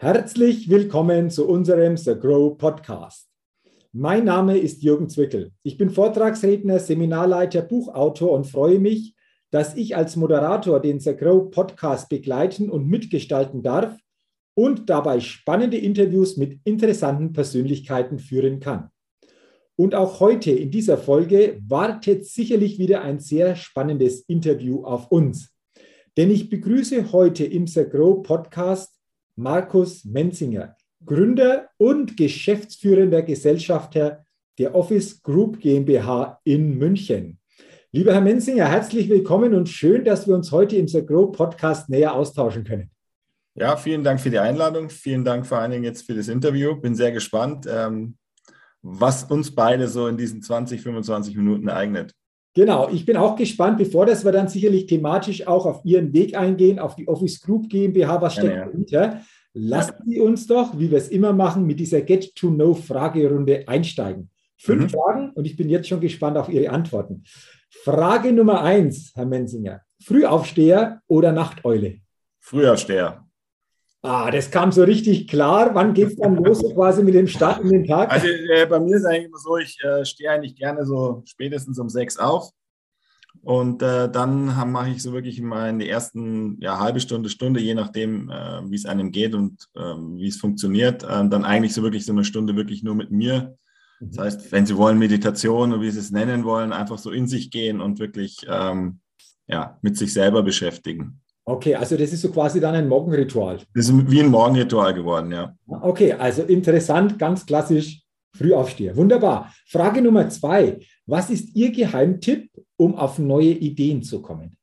Herzlich willkommen zu unserem The Grow Podcast. Mein Name ist Jürgen Zwickel. Ich bin Vortragsredner, Seminarleiter, Buchautor und freue mich, dass ich als Moderator den The Grow Podcast begleiten und mitgestalten darf und dabei spannende Interviews mit interessanten Persönlichkeiten führen kann. Und auch heute in dieser Folge wartet sicherlich wieder ein sehr spannendes Interview auf uns. Denn ich begrüße heute im The Grow Podcast Markus Menzinger, Gründer und geschäftsführender Gesellschafter der Office Group GmbH in München. Lieber Herr Menzinger, herzlich willkommen und schön, dass wir uns heute im Grow Podcast näher austauschen können. Ja, vielen Dank für die Einladung. Vielen Dank vor allen Dingen jetzt für das Interview. Bin sehr gespannt, ähm, was uns beide so in diesen 20, 25 Minuten ereignet. Genau, ich bin auch gespannt, bevor das wir dann sicherlich thematisch auch auf Ihren Weg eingehen, auf die Office Group GmbH, was steckt ja, ja. dahinter? Lassen Sie uns doch, wie wir es immer machen, mit dieser Get-to-Know-Fragerunde einsteigen. Fünf mhm. Fragen und ich bin jetzt schon gespannt auf Ihre Antworten. Frage Nummer eins, Herr Mensinger. Frühaufsteher oder Nachteule? Frühaufsteher. Ah, das kam so richtig klar. Wann geht es dann los, quasi mit dem Start in den Tag? Also äh, bei mir ist eigentlich immer so, ich äh, stehe eigentlich gerne so spätestens um sechs auf. Und äh, dann mache ich so wirklich mal in die ersten ja, halbe Stunde, Stunde, je nachdem, äh, wie es einem geht und äh, wie es funktioniert, äh, dann eigentlich so wirklich so eine Stunde wirklich nur mit mir. Das mhm. heißt, wenn Sie wollen, Meditation oder wie Sie es nennen wollen, einfach so in sich gehen und wirklich ähm, ja, mit sich selber beschäftigen. Okay, also das ist so quasi dann ein Morgenritual. Das ist wie ein Morgenritual geworden, ja. Okay, also interessant, ganz klassisch Frühaufsteher. Wunderbar. Frage Nummer zwei. Was ist Ihr Geheimtipp, um auf neue Ideen zu kommen?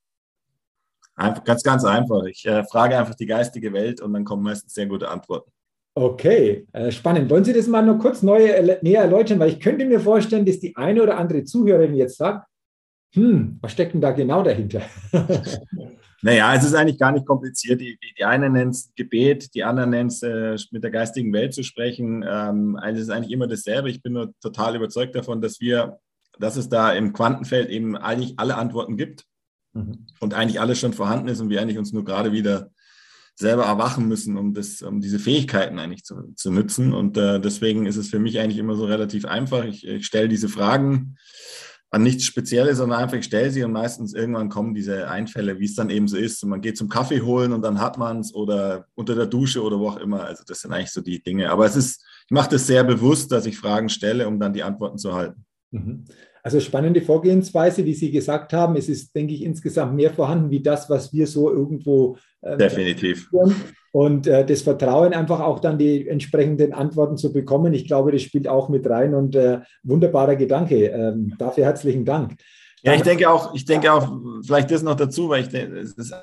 Einfach, ganz, ganz einfach. Ich äh, frage einfach die geistige Welt und dann kommen meistens sehr gute Antworten. Okay, äh, spannend. Wollen Sie das mal noch kurz neu, äh, näher erläutern? Weil ich könnte mir vorstellen, dass die eine oder andere Zuhörerin jetzt sagt, hm, was steckt denn da genau dahinter? Naja, es ist eigentlich gar nicht kompliziert. Die, die, die einen nennen es Gebet, die anderen nennen es äh, mit der geistigen Welt zu sprechen. Ähm, also es ist eigentlich immer dasselbe. Ich bin nur total überzeugt davon, dass wir, dass es da im Quantenfeld eben eigentlich alle Antworten gibt mhm. und eigentlich alles schon vorhanden ist und wir eigentlich uns nur gerade wieder selber erwachen müssen, um, das, um diese Fähigkeiten eigentlich zu, zu nutzen. Und äh, deswegen ist es für mich eigentlich immer so relativ einfach. Ich, ich stelle diese Fragen an nichts Spezielles, sondern einfach ich stelle sie und meistens irgendwann kommen diese Einfälle, wie es dann eben so ist. Und man geht zum Kaffee holen und dann hat man es oder unter der Dusche oder wo auch immer. Also das sind eigentlich so die Dinge. Aber es ist, ich mache das sehr bewusst, dass ich Fragen stelle, um dann die Antworten zu halten. Mhm. Also spannende Vorgehensweise, wie Sie gesagt haben. Es ist, denke ich, insgesamt mehr vorhanden wie das, was wir so irgendwo. Ähm, Definitiv. Und äh, das Vertrauen, einfach auch dann die entsprechenden Antworten zu bekommen. Ich glaube, das spielt auch mit rein und äh, wunderbarer Gedanke. Ähm, dafür herzlichen Dank. Ja, ich denke auch, ich denke auch, vielleicht das noch dazu, weil ich denke, es ist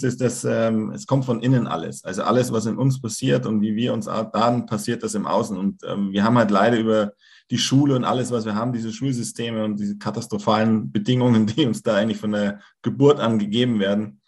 ist das, ähm, es kommt von innen alles. Also alles, was in uns passiert und wie wir uns dann passiert das im Außen. Und ähm, wir haben halt leider über die Schule und alles, was wir haben, diese Schulsysteme und diese katastrophalen Bedingungen, die uns da eigentlich von der Geburt an gegeben werden,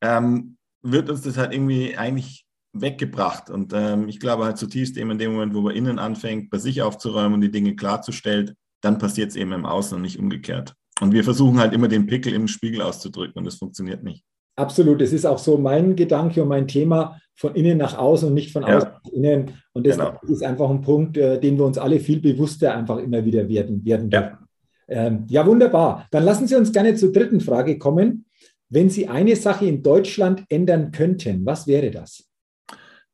ähm, wird uns das halt irgendwie eigentlich weggebracht. Und ähm, ich glaube halt zutiefst eben in dem Moment, wo man innen anfängt, bei sich aufzuräumen und die Dinge klarzustellen, dann passiert es eben im Außen und nicht umgekehrt. Und wir versuchen halt immer den Pickel im Spiegel auszudrücken und das funktioniert nicht. Absolut, das ist auch so mein Gedanke und mein Thema von innen nach außen und nicht von ja. außen nach innen. Und das genau. ist einfach ein Punkt, äh, den wir uns alle viel bewusster einfach immer wieder werden, werden ja. Ähm, ja, wunderbar. Dann lassen Sie uns gerne zur dritten Frage kommen. Wenn Sie eine Sache in Deutschland ändern könnten, was wäre das?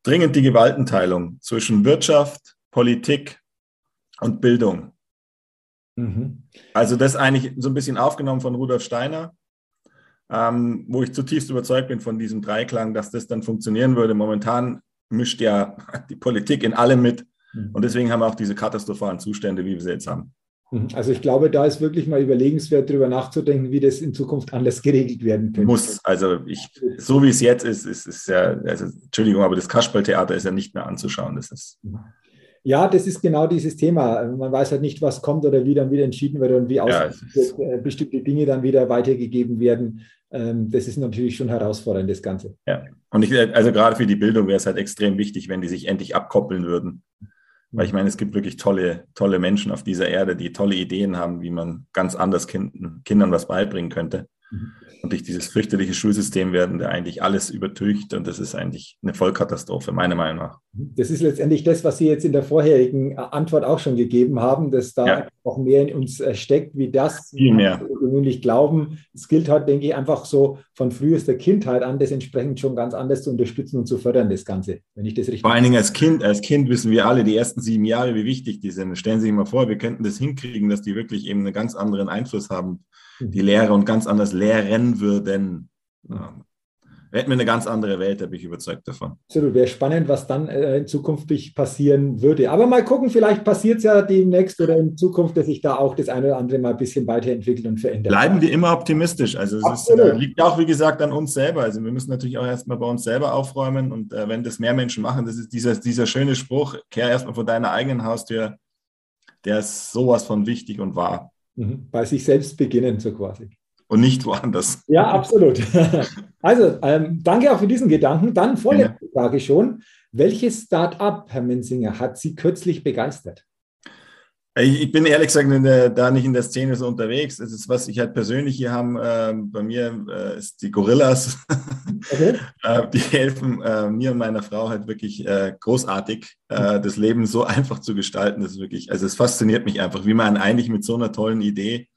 Dringend die Gewaltenteilung zwischen Wirtschaft, Politik und Bildung. Mhm. Also das eigentlich so ein bisschen aufgenommen von Rudolf Steiner ähm, wo ich zutiefst überzeugt bin von diesem Dreiklang, dass das dann funktionieren würde. Momentan mischt ja die Politik in allem mit mhm. und deswegen haben wir auch diese katastrophalen Zustände, wie wir sie jetzt haben. Mhm. Also ich glaube, da ist wirklich mal überlegenswert, darüber nachzudenken, wie das in Zukunft anders geregelt werden könnte. Muss. Also ich, so wie es jetzt ist, ist es ja, also, Entschuldigung, aber das Kasperltheater ist ja nicht mehr anzuschauen. Das ist. Ja, das ist genau dieses Thema. Man weiß halt nicht, was kommt oder wie dann wieder entschieden wird und wie ja, äh, bestimmte Dinge dann wieder weitergegeben werden. Ähm, das ist natürlich schon herausfordernd, das Ganze. Ja, und ich, also gerade für die Bildung wäre es halt extrem wichtig, wenn die sich endlich abkoppeln würden. Weil ich meine, es gibt wirklich tolle, tolle Menschen auf dieser Erde, die tolle Ideen haben, wie man ganz anders kind, Kindern was beibringen könnte. Mhm. Und durch dieses fürchterliche Schulsystem werden da eigentlich alles übertüncht und das ist eigentlich eine Vollkatastrophe, meiner Meinung nach. Das ist letztendlich das, was Sie jetzt in der vorherigen äh, Antwort auch schon gegeben haben, dass da ja. auch mehr in uns äh, steckt, wie das Viel mehr. wir gewöhnlich glauben. Es gilt halt, denke ich, einfach so von frühester Kindheit an, das entsprechend schon ganz anders zu unterstützen und zu fördern, das Ganze, wenn ich das richtig Vor allen Dingen als Kind, als Kind wissen wir alle, die ersten sieben Jahre, wie wichtig die sind. Stellen Sie sich mal vor, wir könnten das hinkriegen, dass die wirklich eben einen ganz anderen Einfluss haben die Lehre und ganz anders lehren würden. Ja. Hätten wir eine ganz andere Welt, da bin ich überzeugt davon. Absolut, wäre spannend, was dann äh, in Zukunft passieren würde. Aber mal gucken, vielleicht passiert es ja demnächst oder in Zukunft, dass sich da auch das eine oder andere mal ein bisschen weiterentwickelt und verändert. Bleiben wir immer optimistisch. Also es ist, äh, liegt auch, wie gesagt, an uns selber. Also wir müssen natürlich auch erstmal bei uns selber aufräumen und äh, wenn das mehr Menschen machen, das ist dieser, dieser schöne Spruch, kehr erstmal vor deiner eigenen Haustür, der ist sowas von wichtig und wahr. Mhm. Bei sich selbst beginnen, so quasi. Und nicht woanders. Ja, absolut. Also, ähm, danke auch für diesen Gedanken. Dann vorletzte ja. Frage schon. Welches Start-up, Herr Menzinger, hat Sie kürzlich begeistert? Ich bin ehrlich gesagt der, da nicht in der Szene so unterwegs. Das ist, was ich halt persönlich hier habe. Äh, bei mir äh, ist die Gorillas. Okay. äh, die helfen äh, mir und meiner Frau halt wirklich äh, großartig, äh, das Leben so einfach zu gestalten. Das ist wirklich, also es fasziniert mich einfach, wie man eigentlich mit so einer tollen Idee,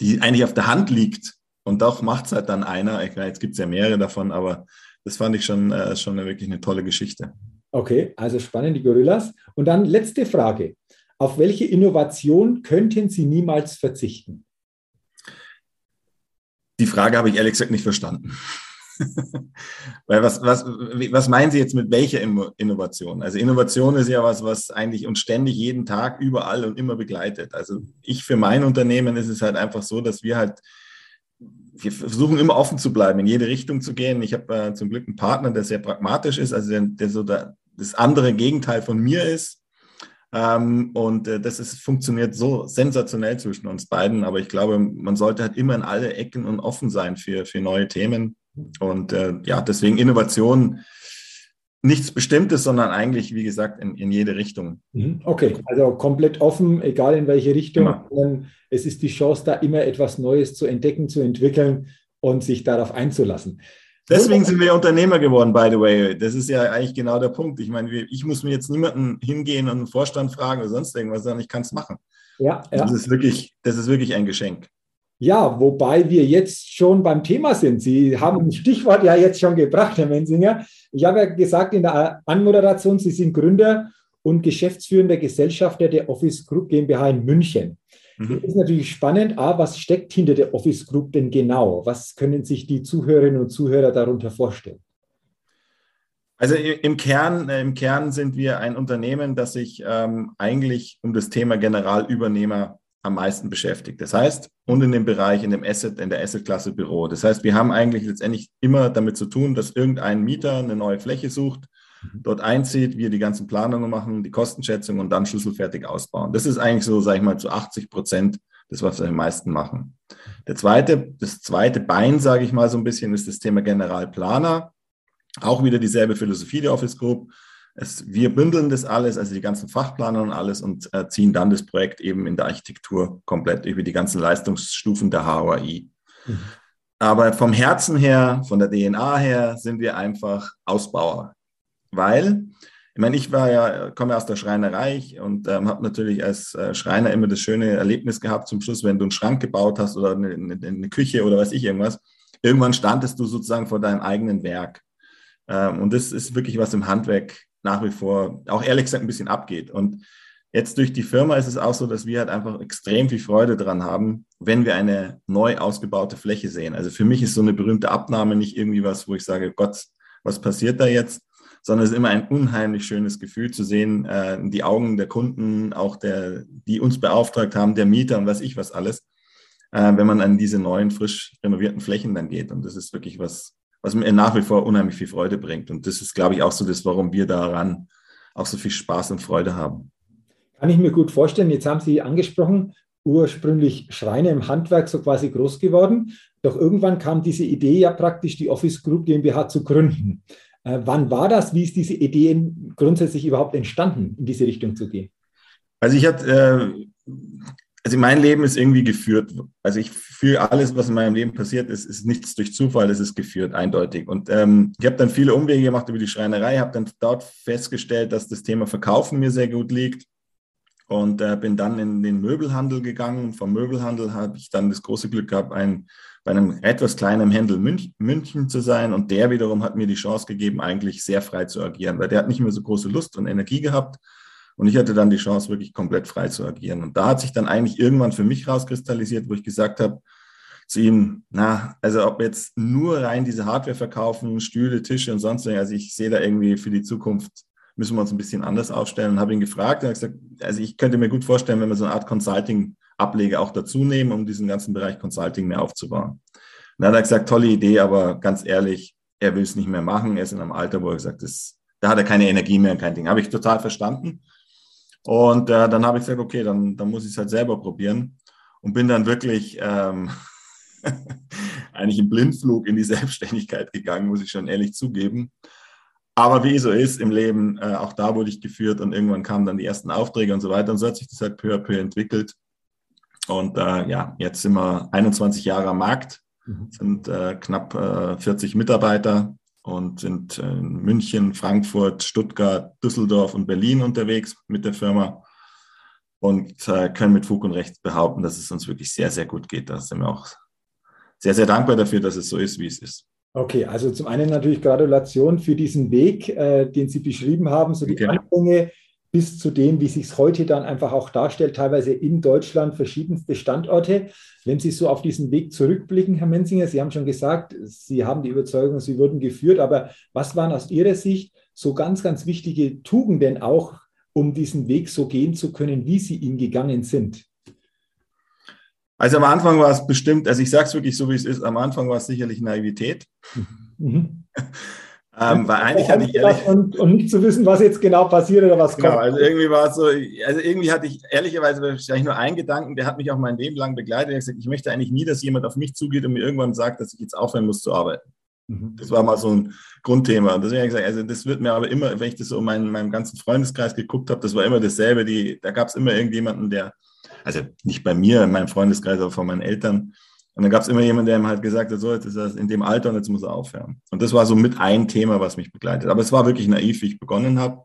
die eigentlich auf der Hand liegt, und doch macht es halt dann einer. Ich jetzt gibt es ja mehrere davon, aber das fand ich schon, schon eine, wirklich eine tolle Geschichte. Okay, also spannend, die Gorillas. Und dann letzte Frage. Auf welche Innovation könnten Sie niemals verzichten? Die Frage habe ich ehrlich gesagt nicht verstanden. Weil was, was, was meinen Sie jetzt mit welcher Innovation? Also Innovation ist ja was, was eigentlich uns ständig jeden Tag überall und immer begleitet. Also ich für mein Unternehmen ist es halt einfach so, dass wir halt, wir versuchen immer offen zu bleiben, in jede Richtung zu gehen. Ich habe äh, zum Glück einen Partner, der sehr pragmatisch ist, also der, der so der, das andere Gegenteil von mir ist. Ähm, und äh, das ist, funktioniert so sensationell zwischen uns beiden. Aber ich glaube, man sollte halt immer in alle Ecken und offen sein für, für neue Themen. Und äh, ja, deswegen Innovation nichts Bestimmtes, sondern eigentlich, wie gesagt, in, in jede Richtung. Mhm. Okay, also komplett offen, egal in welche Richtung. Es ist die Chance, da immer etwas Neues zu entdecken, zu entwickeln und sich darauf einzulassen. Deswegen sind wir Unternehmer geworden, by the way. Das ist ja eigentlich genau der Punkt. Ich meine, ich muss mir jetzt niemanden hingehen und einen Vorstand fragen oder sonst irgendwas, sondern ich kann es machen. Ja, ja. Das ist wirklich, das ist wirklich ein Geschenk. Ja, wobei wir jetzt schon beim Thema sind. Sie haben ein Stichwort ja jetzt schon gebracht, Herr Mensinger. Ich habe ja gesagt in der Anmoderation, Sie sind Gründer und geschäftsführender Gesellschafter der Office Group GmbH in München. Mhm. Das ist natürlich spannend. A, was steckt hinter der Office Group denn genau? Was können sich die Zuhörerinnen und Zuhörer darunter vorstellen? Also im Kern, äh, im Kern sind wir ein Unternehmen, das sich ähm, eigentlich um das Thema Generalübernehmer am meisten beschäftigt. Das heißt, und in dem Bereich, in dem Asset, in der Assetklasse Büro. Das heißt, wir haben eigentlich letztendlich immer damit zu tun, dass irgendein Mieter eine neue Fläche sucht. Dort einzieht, wir die ganzen Planungen machen, die Kostenschätzung und dann schlüsselfertig ausbauen. Das ist eigentlich so, sage ich mal, zu 80 Prozent das, was wir am meisten machen. Der zweite, das zweite Bein, sage ich mal so ein bisschen, ist das Thema Generalplaner. Auch wieder dieselbe Philosophie der Office Group. Es, wir bündeln das alles, also die ganzen Fachplaner und alles und äh, ziehen dann das Projekt eben in der Architektur komplett über die ganzen Leistungsstufen der HOI. Mhm. Aber vom Herzen her, von der DNA her, sind wir einfach Ausbauer weil ich meine, ich war ja, komme aus der Schreinerei und ähm, habe natürlich als äh, Schreiner immer das schöne Erlebnis gehabt zum Schluss, wenn du einen Schrank gebaut hast oder eine, eine, eine Küche oder weiß ich irgendwas. Irgendwann standest du sozusagen vor deinem eigenen Werk. Ähm, und das ist wirklich was im Handwerk nach wie vor, auch ehrlich gesagt, ein bisschen abgeht. Und jetzt durch die Firma ist es auch so, dass wir halt einfach extrem viel Freude daran haben, wenn wir eine neu ausgebaute Fläche sehen. Also für mich ist so eine berühmte Abnahme nicht irgendwie was, wo ich sage, Gott, was passiert da jetzt? Sondern es ist immer ein unheimlich schönes Gefühl zu sehen, äh, die Augen der Kunden, auch der, die uns beauftragt haben, der Mieter und was ich was alles, äh, wenn man an diese neuen, frisch renovierten Flächen dann geht. Und das ist wirklich was, was mir nach wie vor unheimlich viel Freude bringt. Und das ist, glaube ich, auch so das, warum wir daran auch so viel Spaß und Freude haben. Kann ich mir gut vorstellen. Jetzt haben Sie angesprochen, ursprünglich Schreiner im Handwerk so quasi groß geworden. Doch irgendwann kam diese Idee ja praktisch, die Office Group GmbH zu gründen. Äh, wann war das? Wie ist diese Idee grundsätzlich überhaupt entstanden, in diese Richtung zu gehen? Also ich hatte, äh, also mein Leben ist irgendwie geführt. Also ich fühle alles, was in meinem Leben passiert ist, ist nichts durch Zufall, es ist geführt, eindeutig. Und ähm, ich habe dann viele Umwege gemacht über die Schreinerei, habe dann dort festgestellt, dass das Thema Verkaufen mir sehr gut liegt und äh, bin dann in den Möbelhandel gegangen. Vom Möbelhandel habe ich dann das große Glück gehabt, ein, bei einem etwas kleinen Händel Münch, München zu sein und der wiederum hat mir die Chance gegeben, eigentlich sehr frei zu agieren, weil der hat nicht mehr so große Lust und Energie gehabt und ich hatte dann die Chance, wirklich komplett frei zu agieren. Und da hat sich dann eigentlich irgendwann für mich rauskristallisiert, wo ich gesagt habe zu ihm, na, also ob jetzt nur rein diese Hardware verkaufen, Stühle, Tische und sonst was, also ich sehe da irgendwie für die Zukunft, müssen wir uns ein bisschen anders aufstellen. Und habe ihn gefragt und gesagt, also ich könnte mir gut vorstellen, wenn wir so eine Art Consulting-Ableger auch dazu nehmen, um diesen ganzen Bereich Consulting mehr aufzubauen. Und dann hat er gesagt, tolle Idee, aber ganz ehrlich, er will es nicht mehr machen. Er ist in einem Alter, wo er gesagt hat, da hat er keine Energie mehr und kein Ding. Habe ich total verstanden. Und äh, dann habe ich gesagt, okay, dann, dann muss ich es halt selber probieren. Und bin dann wirklich ähm, eigentlich im Blindflug in die Selbstständigkeit gegangen, muss ich schon ehrlich zugeben. Aber wie so ist im Leben, äh, auch da wurde ich geführt und irgendwann kamen dann die ersten Aufträge und so weiter. Und so hat sich das halt peu à peu entwickelt. Und äh, ja, jetzt sind wir 21 Jahre am Markt, mhm. sind äh, knapp 40 äh, Mitarbeiter und sind in München, Frankfurt, Stuttgart, Düsseldorf und Berlin unterwegs mit der Firma und äh, können mit Fug und Recht behaupten, dass es uns wirklich sehr, sehr gut geht. Da sind wir auch sehr, sehr dankbar dafür, dass es so ist, wie es ist. Okay, also zum einen natürlich Gratulation für diesen Weg, äh, den Sie beschrieben haben, so die okay. Anfänge bis zu dem, wie sich es heute dann einfach auch darstellt, teilweise in Deutschland verschiedenste Standorte. Wenn Sie so auf diesen Weg zurückblicken, Herr Menzinger, Sie haben schon gesagt, Sie haben die Überzeugung, Sie wurden geführt, aber was waren aus Ihrer Sicht so ganz, ganz wichtige Tugenden auch, um diesen Weg so gehen zu können, wie Sie ihn gegangen sind? Also am Anfang war es bestimmt, also ich sage es wirklich so, wie es ist, am Anfang war es sicherlich Naivität. Mhm. Ähm, weil eigentlich hatte ich ehrlich. Und, und, nicht zu wissen, was jetzt genau passiert oder was genau, kommt. Also irgendwie war es so, also irgendwie hatte ich ehrlicherweise wahrscheinlich nur einen Gedanken, der hat mich auch mein Leben lang begleitet. Ich, gesagt, ich möchte eigentlich nie, dass jemand auf mich zugeht und mir irgendwann sagt, dass ich jetzt aufhören muss zu arbeiten. Mhm. Das war mal so ein Grundthema. Und deswegen habe ich gesagt, also das wird mir aber immer, wenn ich das so in meinem, meinem ganzen Freundeskreis geguckt habe, das war immer dasselbe. Die, da gab es immer irgendjemanden, der, also nicht bei mir, in meinem Freundeskreis, aber von meinen Eltern, und dann gab es immer jemanden, der ihm halt gesagt hat, so, jetzt ist er in dem Alter und jetzt muss er aufhören. Und das war so mit ein Thema, was mich begleitet. Aber es war wirklich naiv, wie ich begonnen habe.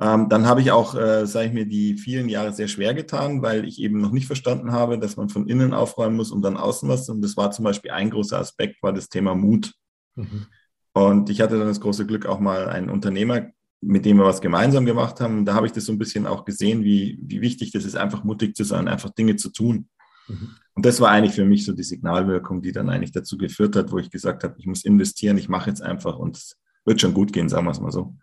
Ähm, dann habe ich auch, äh, sage ich mir, die vielen Jahre sehr schwer getan, weil ich eben noch nicht verstanden habe, dass man von innen aufräumen muss und dann außen was. Und das war zum Beispiel ein großer Aspekt, war das Thema Mut. Mhm. Und ich hatte dann das große Glück, auch mal einen Unternehmer, mit dem wir was gemeinsam gemacht haben. Da habe ich das so ein bisschen auch gesehen, wie, wie wichtig das ist, einfach mutig zu sein, einfach Dinge zu tun. Mhm. Und das war eigentlich für mich so die Signalwirkung, die dann eigentlich dazu geführt hat, wo ich gesagt habe, ich muss investieren, ich mache jetzt einfach und es wird schon gut gehen, sagen wir es mal so.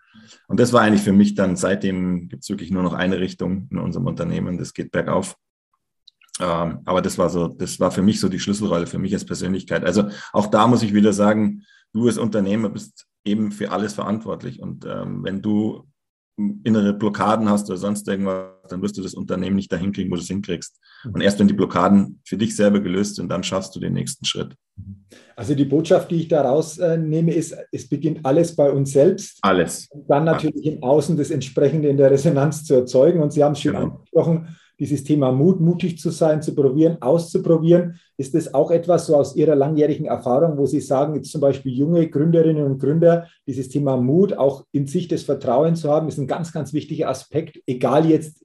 Und das war eigentlich für mich dann, seitdem gibt es wirklich nur noch eine Richtung in unserem Unternehmen, das geht bergauf. Ähm, aber das war so, das war für mich so die Schlüsselrolle für mich als Persönlichkeit. Also auch da muss ich wieder sagen, du als Unternehmer bist eben für alles verantwortlich. Und ähm, wenn du innere Blockaden hast oder sonst irgendwas, dann wirst du das Unternehmen nicht dahin kriegen, wo du es hinkriegst. Und erst wenn die Blockaden für dich selber gelöst sind, dann schaffst du den nächsten Schritt. Also die Botschaft, die ich daraus äh, nehme, ist, es beginnt alles bei uns selbst. Alles. Und dann natürlich im Außen das entsprechende in der Resonanz zu erzeugen. Und Sie haben es schon genau. angesprochen, dieses Thema Mut, mutig zu sein, zu probieren, auszuprobieren. Ist das auch etwas so aus Ihrer langjährigen Erfahrung, wo Sie sagen, jetzt zum Beispiel junge Gründerinnen und Gründer, dieses Thema Mut, auch in sich das Vertrauen zu haben, ist ein ganz, ganz wichtiger Aspekt, egal jetzt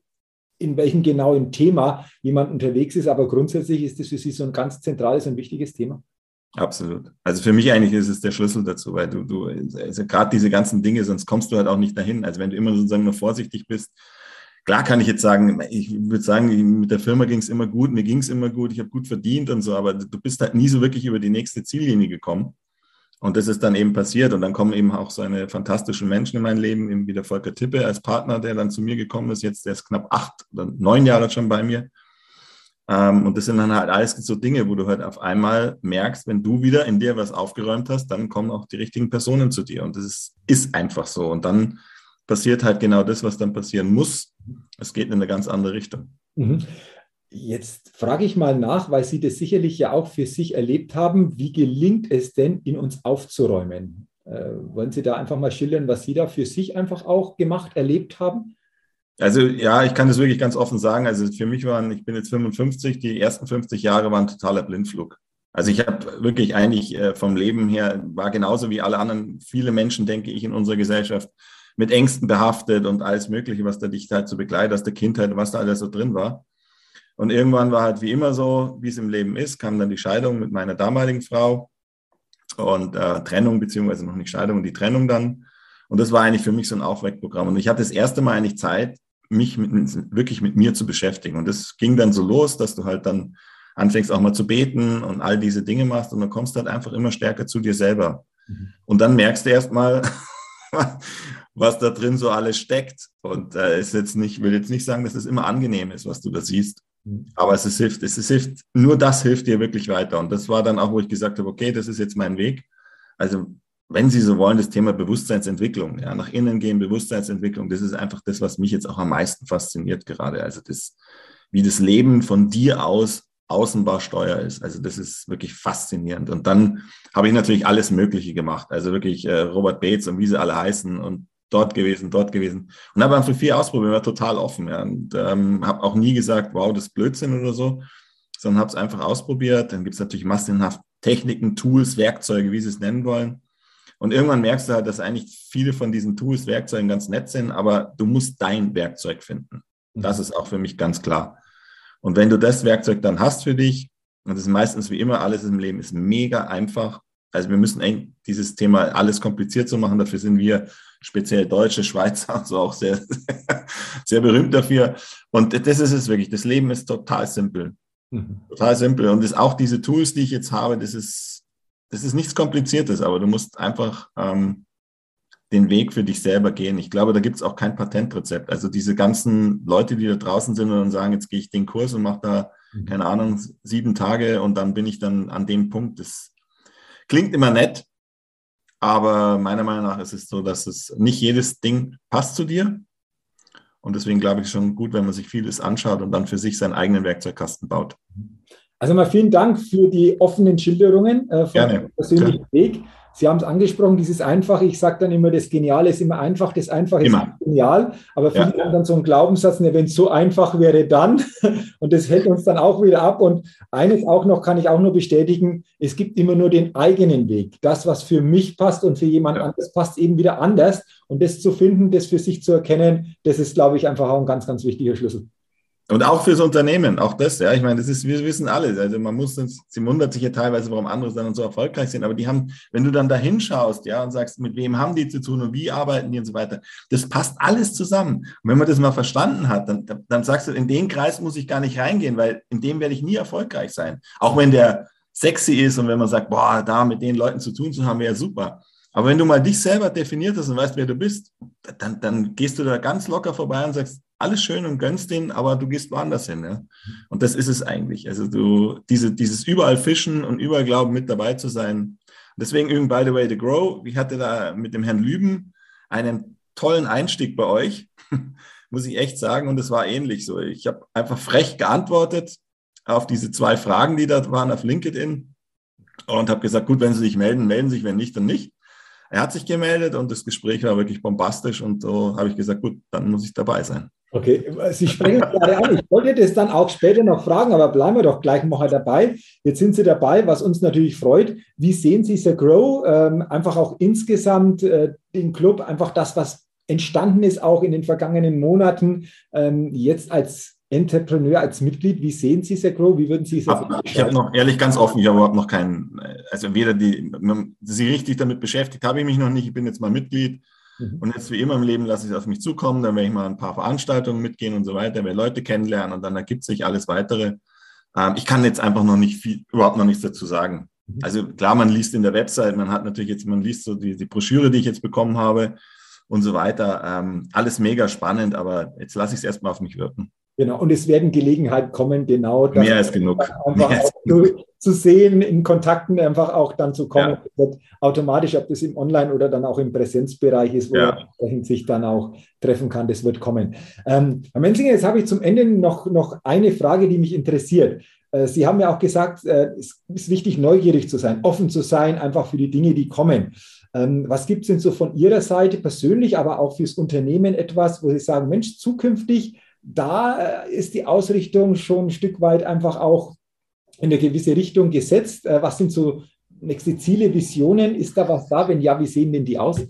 in welchem genauen Thema jemand unterwegs ist, aber grundsätzlich ist das für Sie so ein ganz zentrales und wichtiges Thema. Absolut. Also für mich eigentlich ist es der Schlüssel dazu, weil du, du also gerade diese ganzen Dinge, sonst kommst du halt auch nicht dahin. Also wenn du immer sozusagen nur vorsichtig bist, Klar kann ich jetzt sagen, ich würde sagen, mit der Firma ging es immer gut, mir ging es immer gut, ich habe gut verdient und so, aber du bist halt nie so wirklich über die nächste Ziellinie gekommen. Und das ist dann eben passiert. Und dann kommen eben auch so eine fantastischen Menschen in mein Leben, eben wie der Volker Tippe als Partner, der dann zu mir gekommen ist. Jetzt, der ist knapp acht oder neun Jahre schon bei mir. Ähm, und das sind dann halt alles so Dinge, wo du halt auf einmal merkst, wenn du wieder in dir was aufgeräumt hast, dann kommen auch die richtigen Personen zu dir. Und das ist, ist einfach so. Und dann passiert halt genau das, was dann passieren muss. Es geht in eine ganz andere Richtung. Mhm. Jetzt frage ich mal nach, weil Sie das sicherlich ja auch für sich erlebt haben. Wie gelingt es denn, in uns aufzuräumen? Äh, wollen Sie da einfach mal schildern, was Sie da für sich einfach auch gemacht, erlebt haben? Also ja, ich kann das wirklich ganz offen sagen. Also für mich waren, ich bin jetzt 55, die ersten 50 Jahre waren totaler Blindflug. Also ich habe wirklich eigentlich äh, vom Leben her, war genauso wie alle anderen, viele Menschen, denke ich, in unserer Gesellschaft mit Ängsten behaftet und alles Mögliche, was da dich halt so begleitet aus der Kindheit, was da alles so drin war. Und irgendwann war halt wie immer so, wie es im Leben ist, kam dann die Scheidung mit meiner damaligen Frau und äh, Trennung, beziehungsweise noch nicht Scheidung, die Trennung dann. Und das war eigentlich für mich so ein Aufweckprogramm. Und ich hatte das erste Mal eigentlich Zeit, mich mit, wirklich mit mir zu beschäftigen. Und das ging dann so los, dass du halt dann anfängst auch mal zu beten und all diese Dinge machst und dann kommst du halt einfach immer stärker zu dir selber. Mhm. Und dann merkst du erst mal, was da drin so alles steckt. Und äh, ist jetzt nicht, will jetzt nicht sagen, dass es das immer angenehm ist, was du da siehst. Aber es, ist, hilft, es, ist, hilft, nur das hilft dir wirklich weiter. Und das war dann auch, wo ich gesagt habe, okay, das ist jetzt mein Weg. Also wenn Sie so wollen, das Thema Bewusstseinsentwicklung, ja, nach innen gehen, Bewusstseinsentwicklung, das ist einfach das, was mich jetzt auch am meisten fasziniert gerade. Also das, wie das Leben von dir aus Außenbausteuer ist. Also das ist wirklich faszinierend. Und dann habe ich natürlich alles Mögliche gemacht. Also wirklich äh, Robert Bates und wie sie alle heißen und dort gewesen, dort gewesen. Und habe einfach viel ausprobiert, war total offen. Ja. Und ähm, habe auch nie gesagt, wow, das ist Blödsinn oder so, sondern habe es einfach ausprobiert. Dann gibt es natürlich massenhaft Techniken, Tools, Werkzeuge, wie sie es nennen wollen. Und irgendwann merkst du halt, dass eigentlich viele von diesen Tools, Werkzeugen ganz nett sind, aber du musst dein Werkzeug finden. Das mhm. ist auch für mich ganz klar. Und wenn du das Werkzeug dann hast für dich, und das ist meistens wie immer, alles im Leben ist mega einfach. Also wir müssen eng dieses Thema alles kompliziert zu machen. Dafür sind wir speziell Deutsche, Schweizer und so auch sehr, sehr berühmt dafür. Und das ist es wirklich. Das Leben ist total simpel. Mhm. Total simpel. Und das, auch diese Tools, die ich jetzt habe, das ist, das ist nichts Kompliziertes, aber du musst einfach ähm, den Weg für dich selber gehen. Ich glaube, da gibt es auch kein Patentrezept. Also diese ganzen Leute, die da draußen sind und sagen, jetzt gehe ich den Kurs und mache da, mhm. keine Ahnung, sieben Tage und dann bin ich dann an dem Punkt. Das klingt immer nett, aber meiner Meinung nach ist es so, dass es nicht jedes Ding passt zu dir. Und deswegen glaube ich schon gut, wenn man sich vieles anschaut und dann für sich seinen eigenen Werkzeugkasten baut. Also mal vielen Dank für die offenen Schilderungen äh, von Gerne. persönlichen Weg. Sie haben es angesprochen, dieses Einfache. Ich sage dann immer, das Geniale ist immer einfach, das Einfache immer. ist genial. Aber viele ja. haben dann so einen Glaubenssatz, ne, wenn es so einfach wäre, dann. Und das hält uns dann auch wieder ab. Und eines auch noch kann ich auch nur bestätigen, es gibt immer nur den eigenen Weg. Das, was für mich passt und für jemand ja. anderes passt, eben wieder anders. Und das zu finden, das für sich zu erkennen, das ist, glaube ich, einfach auch ein ganz, ganz wichtiger Schlüssel. Und auch fürs Unternehmen, auch das, ja. Ich meine, das ist, wir wissen alle, also man muss, sie wundert sich ja teilweise, warum andere dann so erfolgreich sind, aber die haben, wenn du dann da hinschaust, ja, und sagst, mit wem haben die zu tun und wie arbeiten die und so weiter, das passt alles zusammen. Und wenn man das mal verstanden hat, dann, dann sagst du, in den Kreis muss ich gar nicht reingehen, weil in dem werde ich nie erfolgreich sein. Auch wenn der sexy ist und wenn man sagt, boah, da mit den Leuten zu tun zu haben, wäre super. Aber wenn du mal dich selber definiert hast und weißt, wer du bist, dann, dann gehst du da ganz locker vorbei und sagst, alles schön und gönnst den, aber du gehst woanders hin. Ja? Und das ist es eigentlich. Also du, diese, dieses überall Fischen und überall glauben, mit dabei zu sein. Deswegen üben, by the way, The Grow. Ich hatte da mit dem Herrn Lüben einen tollen Einstieg bei euch, muss ich echt sagen. Und es war ähnlich so. Ich habe einfach frech geantwortet auf diese zwei Fragen, die da waren auf LinkedIn und habe gesagt, gut, wenn Sie sich melden, melden Sie sich, wenn nicht, dann nicht. Er hat sich gemeldet und das Gespräch war wirklich bombastisch und so habe ich gesagt, gut, dann muss ich dabei sein. Okay, Sie sprechen gerade an. Ich wollte das dann auch später noch fragen, aber bleiben wir doch gleich mal dabei. Jetzt sind Sie dabei, was uns natürlich freut. Wie sehen Sie The Grow? Ähm, einfach auch insgesamt äh, den Club, einfach das, was entstanden ist, auch in den vergangenen Monaten, ähm, jetzt als Entrepreneur, als Mitglied. Wie sehen Sie The Grow? Wie würden Sie es Ich habe noch, ehrlich, ganz offen, ich habe überhaupt noch keinen, also weder die, Sie richtig damit beschäftigt, habe ich mich noch nicht. Ich bin jetzt mal Mitglied Mhm. Und jetzt wie immer im Leben lasse ich es auf mich zukommen, dann werde ich mal ein paar Veranstaltungen mitgehen und so weiter, werde Leute kennenlernen und dann ergibt sich alles weitere. Ähm, ich kann jetzt einfach noch nicht viel, überhaupt noch nichts dazu sagen. Mhm. Also klar, man liest in der Website, man hat natürlich jetzt, man liest so die, die Broschüre, die ich jetzt bekommen habe und so weiter. Ähm, alles mega spannend, aber jetzt lasse ich es erstmal auf mich wirken. Genau, und es werden Gelegenheiten kommen, genau das Mehr als genug. Mehr als zu, zu, sehen, in Kontakten einfach auch dann zu kommen. Ja. automatisch, ob das im Online- oder dann auch im Präsenzbereich ist, wo ja. man sich dann auch treffen kann, das wird kommen. Ähm, Herr Menzinger, jetzt habe ich zum Ende noch, noch eine Frage, die mich interessiert. Äh, Sie haben ja auch gesagt, äh, es ist wichtig, neugierig zu sein, offen zu sein, einfach für die Dinge, die kommen. Ähm, was gibt es denn so von Ihrer Seite persönlich, aber auch fürs Unternehmen etwas, wo Sie sagen, Mensch, zukünftig, da äh, ist die Ausrichtung schon ein Stück weit einfach auch in eine gewisse Richtung gesetzt. Was sind so nächste Ziele, Visionen? Ist da was da? Wenn ja, wie sehen denn die aus?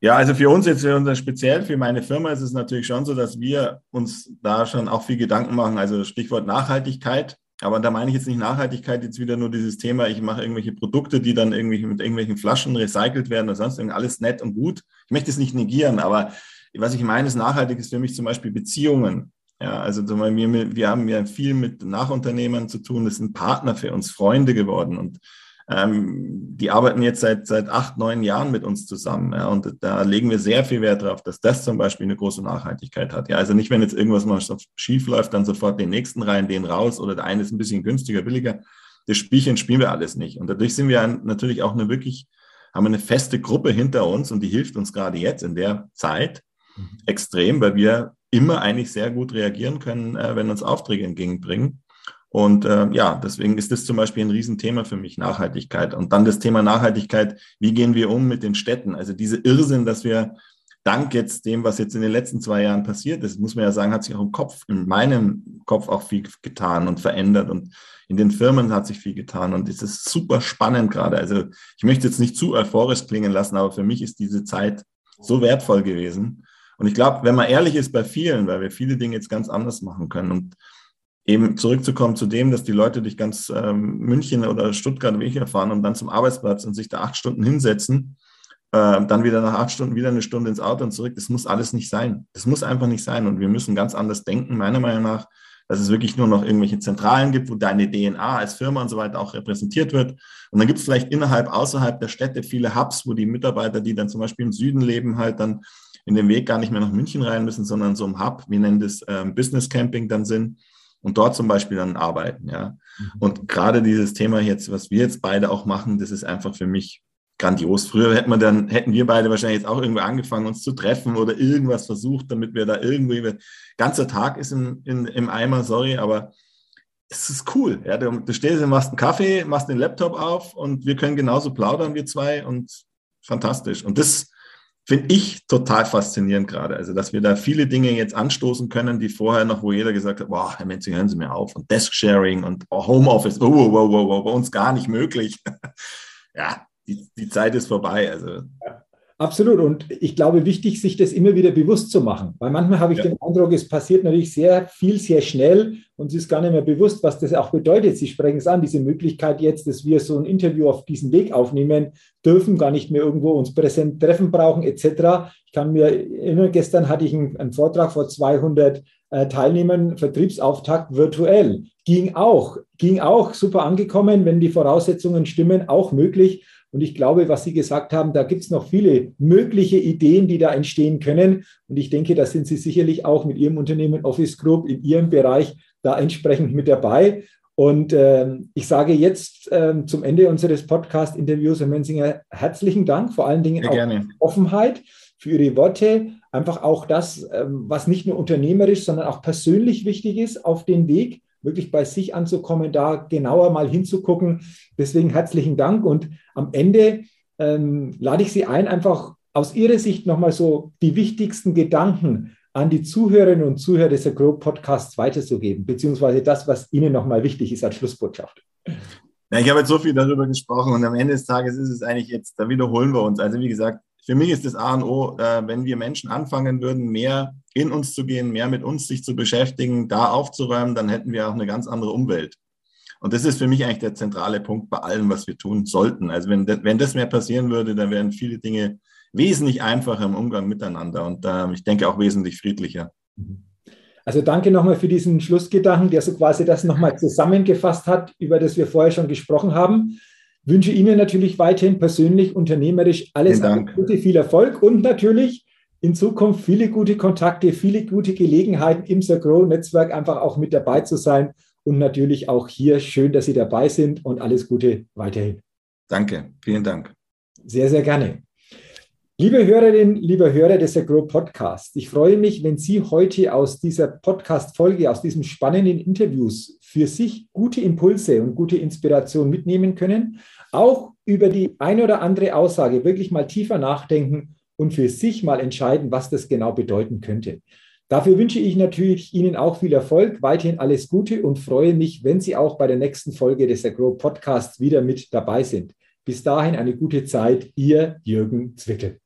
Ja, also für uns jetzt, für unser speziell für meine Firma ist es natürlich schon so, dass wir uns da schon auch viel Gedanken machen. Also Stichwort Nachhaltigkeit. Aber da meine ich jetzt nicht Nachhaltigkeit, jetzt wieder nur dieses Thema, ich mache irgendwelche Produkte, die dann irgendwie mit irgendwelchen Flaschen recycelt werden oder sonst irgendwas, alles nett und gut. Ich möchte es nicht negieren, aber was ich meine, ist nachhaltig ist für mich zum Beispiel Beziehungen. Ja, also wir, wir haben ja viel mit Nachunternehmern zu tun, das sind Partner für uns, Freunde geworden und ähm, die arbeiten jetzt seit, seit acht, neun Jahren mit uns zusammen. Ja, und da legen wir sehr viel Wert darauf, dass das zum Beispiel eine große Nachhaltigkeit hat. Ja, also nicht, wenn jetzt irgendwas mal schief läuft, dann sofort den nächsten rein, den raus oder der eine ist ein bisschen günstiger, billiger. Das Spielchen spielen wir alles nicht. Und dadurch sind wir natürlich auch eine wirklich, haben eine feste Gruppe hinter uns und die hilft uns gerade jetzt in der Zeit mhm. extrem, weil wir immer eigentlich sehr gut reagieren können, äh, wenn uns Aufträge entgegenbringen. Und äh, ja, deswegen ist das zum Beispiel ein Riesenthema für mich, Nachhaltigkeit. Und dann das Thema Nachhaltigkeit, wie gehen wir um mit den Städten? Also diese Irrsinn, dass wir dank jetzt dem, was jetzt in den letzten zwei Jahren passiert ist, muss man ja sagen, hat sich auch im Kopf, in meinem Kopf auch viel getan und verändert und in den Firmen hat sich viel getan und es ist super spannend gerade. Also ich möchte jetzt nicht zu euphorisch klingen lassen, aber für mich ist diese Zeit so wertvoll gewesen. Und ich glaube, wenn man ehrlich ist bei vielen, weil wir viele Dinge jetzt ganz anders machen können und eben zurückzukommen zu dem, dass die Leute durch ganz ähm, München oder Stuttgart wie hier fahren und dann zum Arbeitsplatz und sich da acht Stunden hinsetzen, äh, dann wieder nach acht Stunden wieder eine Stunde ins Auto und zurück. Das muss alles nicht sein. Das muss einfach nicht sein. Und wir müssen ganz anders denken, meiner Meinung nach, dass es wirklich nur noch irgendwelche Zentralen gibt, wo deine DNA als Firma und so weiter auch repräsentiert wird. Und dann gibt es vielleicht innerhalb, außerhalb der Städte viele Hubs, wo die Mitarbeiter, die dann zum Beispiel im Süden leben, halt dann in den Weg gar nicht mehr nach München rein müssen, sondern so im Hub, wir nennen das ähm, Business Camping dann sind und dort zum Beispiel dann arbeiten. Ja. Mhm. Und gerade dieses Thema jetzt, was wir jetzt beide auch machen, das ist einfach für mich grandios. Früher hätten wir dann, hätten wir beide wahrscheinlich jetzt auch irgendwo angefangen, uns zu treffen oder irgendwas versucht, damit wir da irgendwie, ganzer Tag ist im, in, im Eimer, sorry, aber es ist cool. Ja, du, du stehst und machst einen Kaffee, machst den Laptop auf und wir können genauso plaudern, wir zwei und fantastisch. Und das, finde ich total faszinierend gerade. Also, dass wir da viele Dinge jetzt anstoßen können, die vorher noch, wo jeder gesagt hat, boah, Herr Menzing, hören Sie mir auf. Und Desk-Sharing und Homeoffice, oh, oh, oh, oh, bei uns gar nicht möglich. ja, die, die Zeit ist vorbei. Also. Ja. Absolut. Und ich glaube, wichtig, sich das immer wieder bewusst zu machen. Weil manchmal habe ich ja. den Eindruck, es passiert natürlich sehr viel, sehr schnell und es ist gar nicht mehr bewusst, was das auch bedeutet. Sie sprechen es an, diese Möglichkeit jetzt, dass wir so ein Interview auf diesem Weg aufnehmen dürfen, gar nicht mehr irgendwo uns präsent treffen brauchen, etc. Ich kann mir erinnern, gestern hatte ich einen, einen Vortrag vor 200 äh, Teilnehmern, Vertriebsauftakt virtuell. Ging auch, ging auch super angekommen, wenn die Voraussetzungen stimmen, auch möglich. Und ich glaube, was Sie gesagt haben, da gibt es noch viele mögliche Ideen, die da entstehen können. Und ich denke, da sind Sie sicherlich auch mit Ihrem Unternehmen Office Group in Ihrem Bereich da entsprechend mit dabei. Und äh, ich sage jetzt äh, zum Ende unseres Podcast-Interviews, Herr Menzinger, herzlichen Dank, vor allen Dingen Sehr auch Offenheit für Ihre Worte, einfach auch das, äh, was nicht nur unternehmerisch, sondern auch persönlich wichtig ist auf den Weg wirklich bei sich anzukommen, da genauer mal hinzugucken. Deswegen herzlichen Dank und am Ende ähm, lade ich Sie ein, einfach aus Ihrer Sicht nochmal so die wichtigsten Gedanken an die Zuhörerinnen und Zuhörer des Agro Podcasts weiterzugeben, beziehungsweise das, was Ihnen nochmal wichtig ist als Schlussbotschaft. Ja, ich habe jetzt so viel darüber gesprochen und am Ende des Tages ist es eigentlich jetzt, da wiederholen wir uns. Also wie gesagt, für mich ist das A und O, äh, wenn wir Menschen anfangen würden, mehr in uns zu gehen, mehr mit uns sich zu beschäftigen, da aufzuräumen, dann hätten wir auch eine ganz andere Umwelt. Und das ist für mich eigentlich der zentrale Punkt bei allem, was wir tun sollten. Also wenn, wenn das mehr passieren würde, dann wären viele Dinge wesentlich einfacher im Umgang miteinander und äh, ich denke auch wesentlich friedlicher. Also danke nochmal für diesen Schlussgedanken, der so quasi das nochmal zusammengefasst hat, über das wir vorher schon gesprochen haben wünsche Ihnen natürlich weiterhin persönlich, unternehmerisch alles Gute, viel Erfolg und natürlich in Zukunft viele gute Kontakte, viele gute Gelegenheiten im Sir Grow Netzwerk einfach auch mit dabei zu sein. Und natürlich auch hier schön, dass Sie dabei sind und alles Gute weiterhin. Danke, vielen Dank. Sehr, sehr gerne. Liebe Hörerinnen, liebe Hörer des Agro Podcast, ich freue mich, wenn Sie heute aus dieser Podcast-Folge, aus diesem spannenden Interviews für sich gute Impulse und gute Inspiration mitnehmen können, auch über die eine oder andere Aussage wirklich mal tiefer nachdenken und für sich mal entscheiden, was das genau bedeuten könnte. Dafür wünsche ich natürlich Ihnen auch viel Erfolg, weiterhin alles Gute und freue mich, wenn Sie auch bei der nächsten Folge des Agro Podcasts wieder mit dabei sind. Bis dahin eine gute Zeit, Ihr Jürgen Zwickel.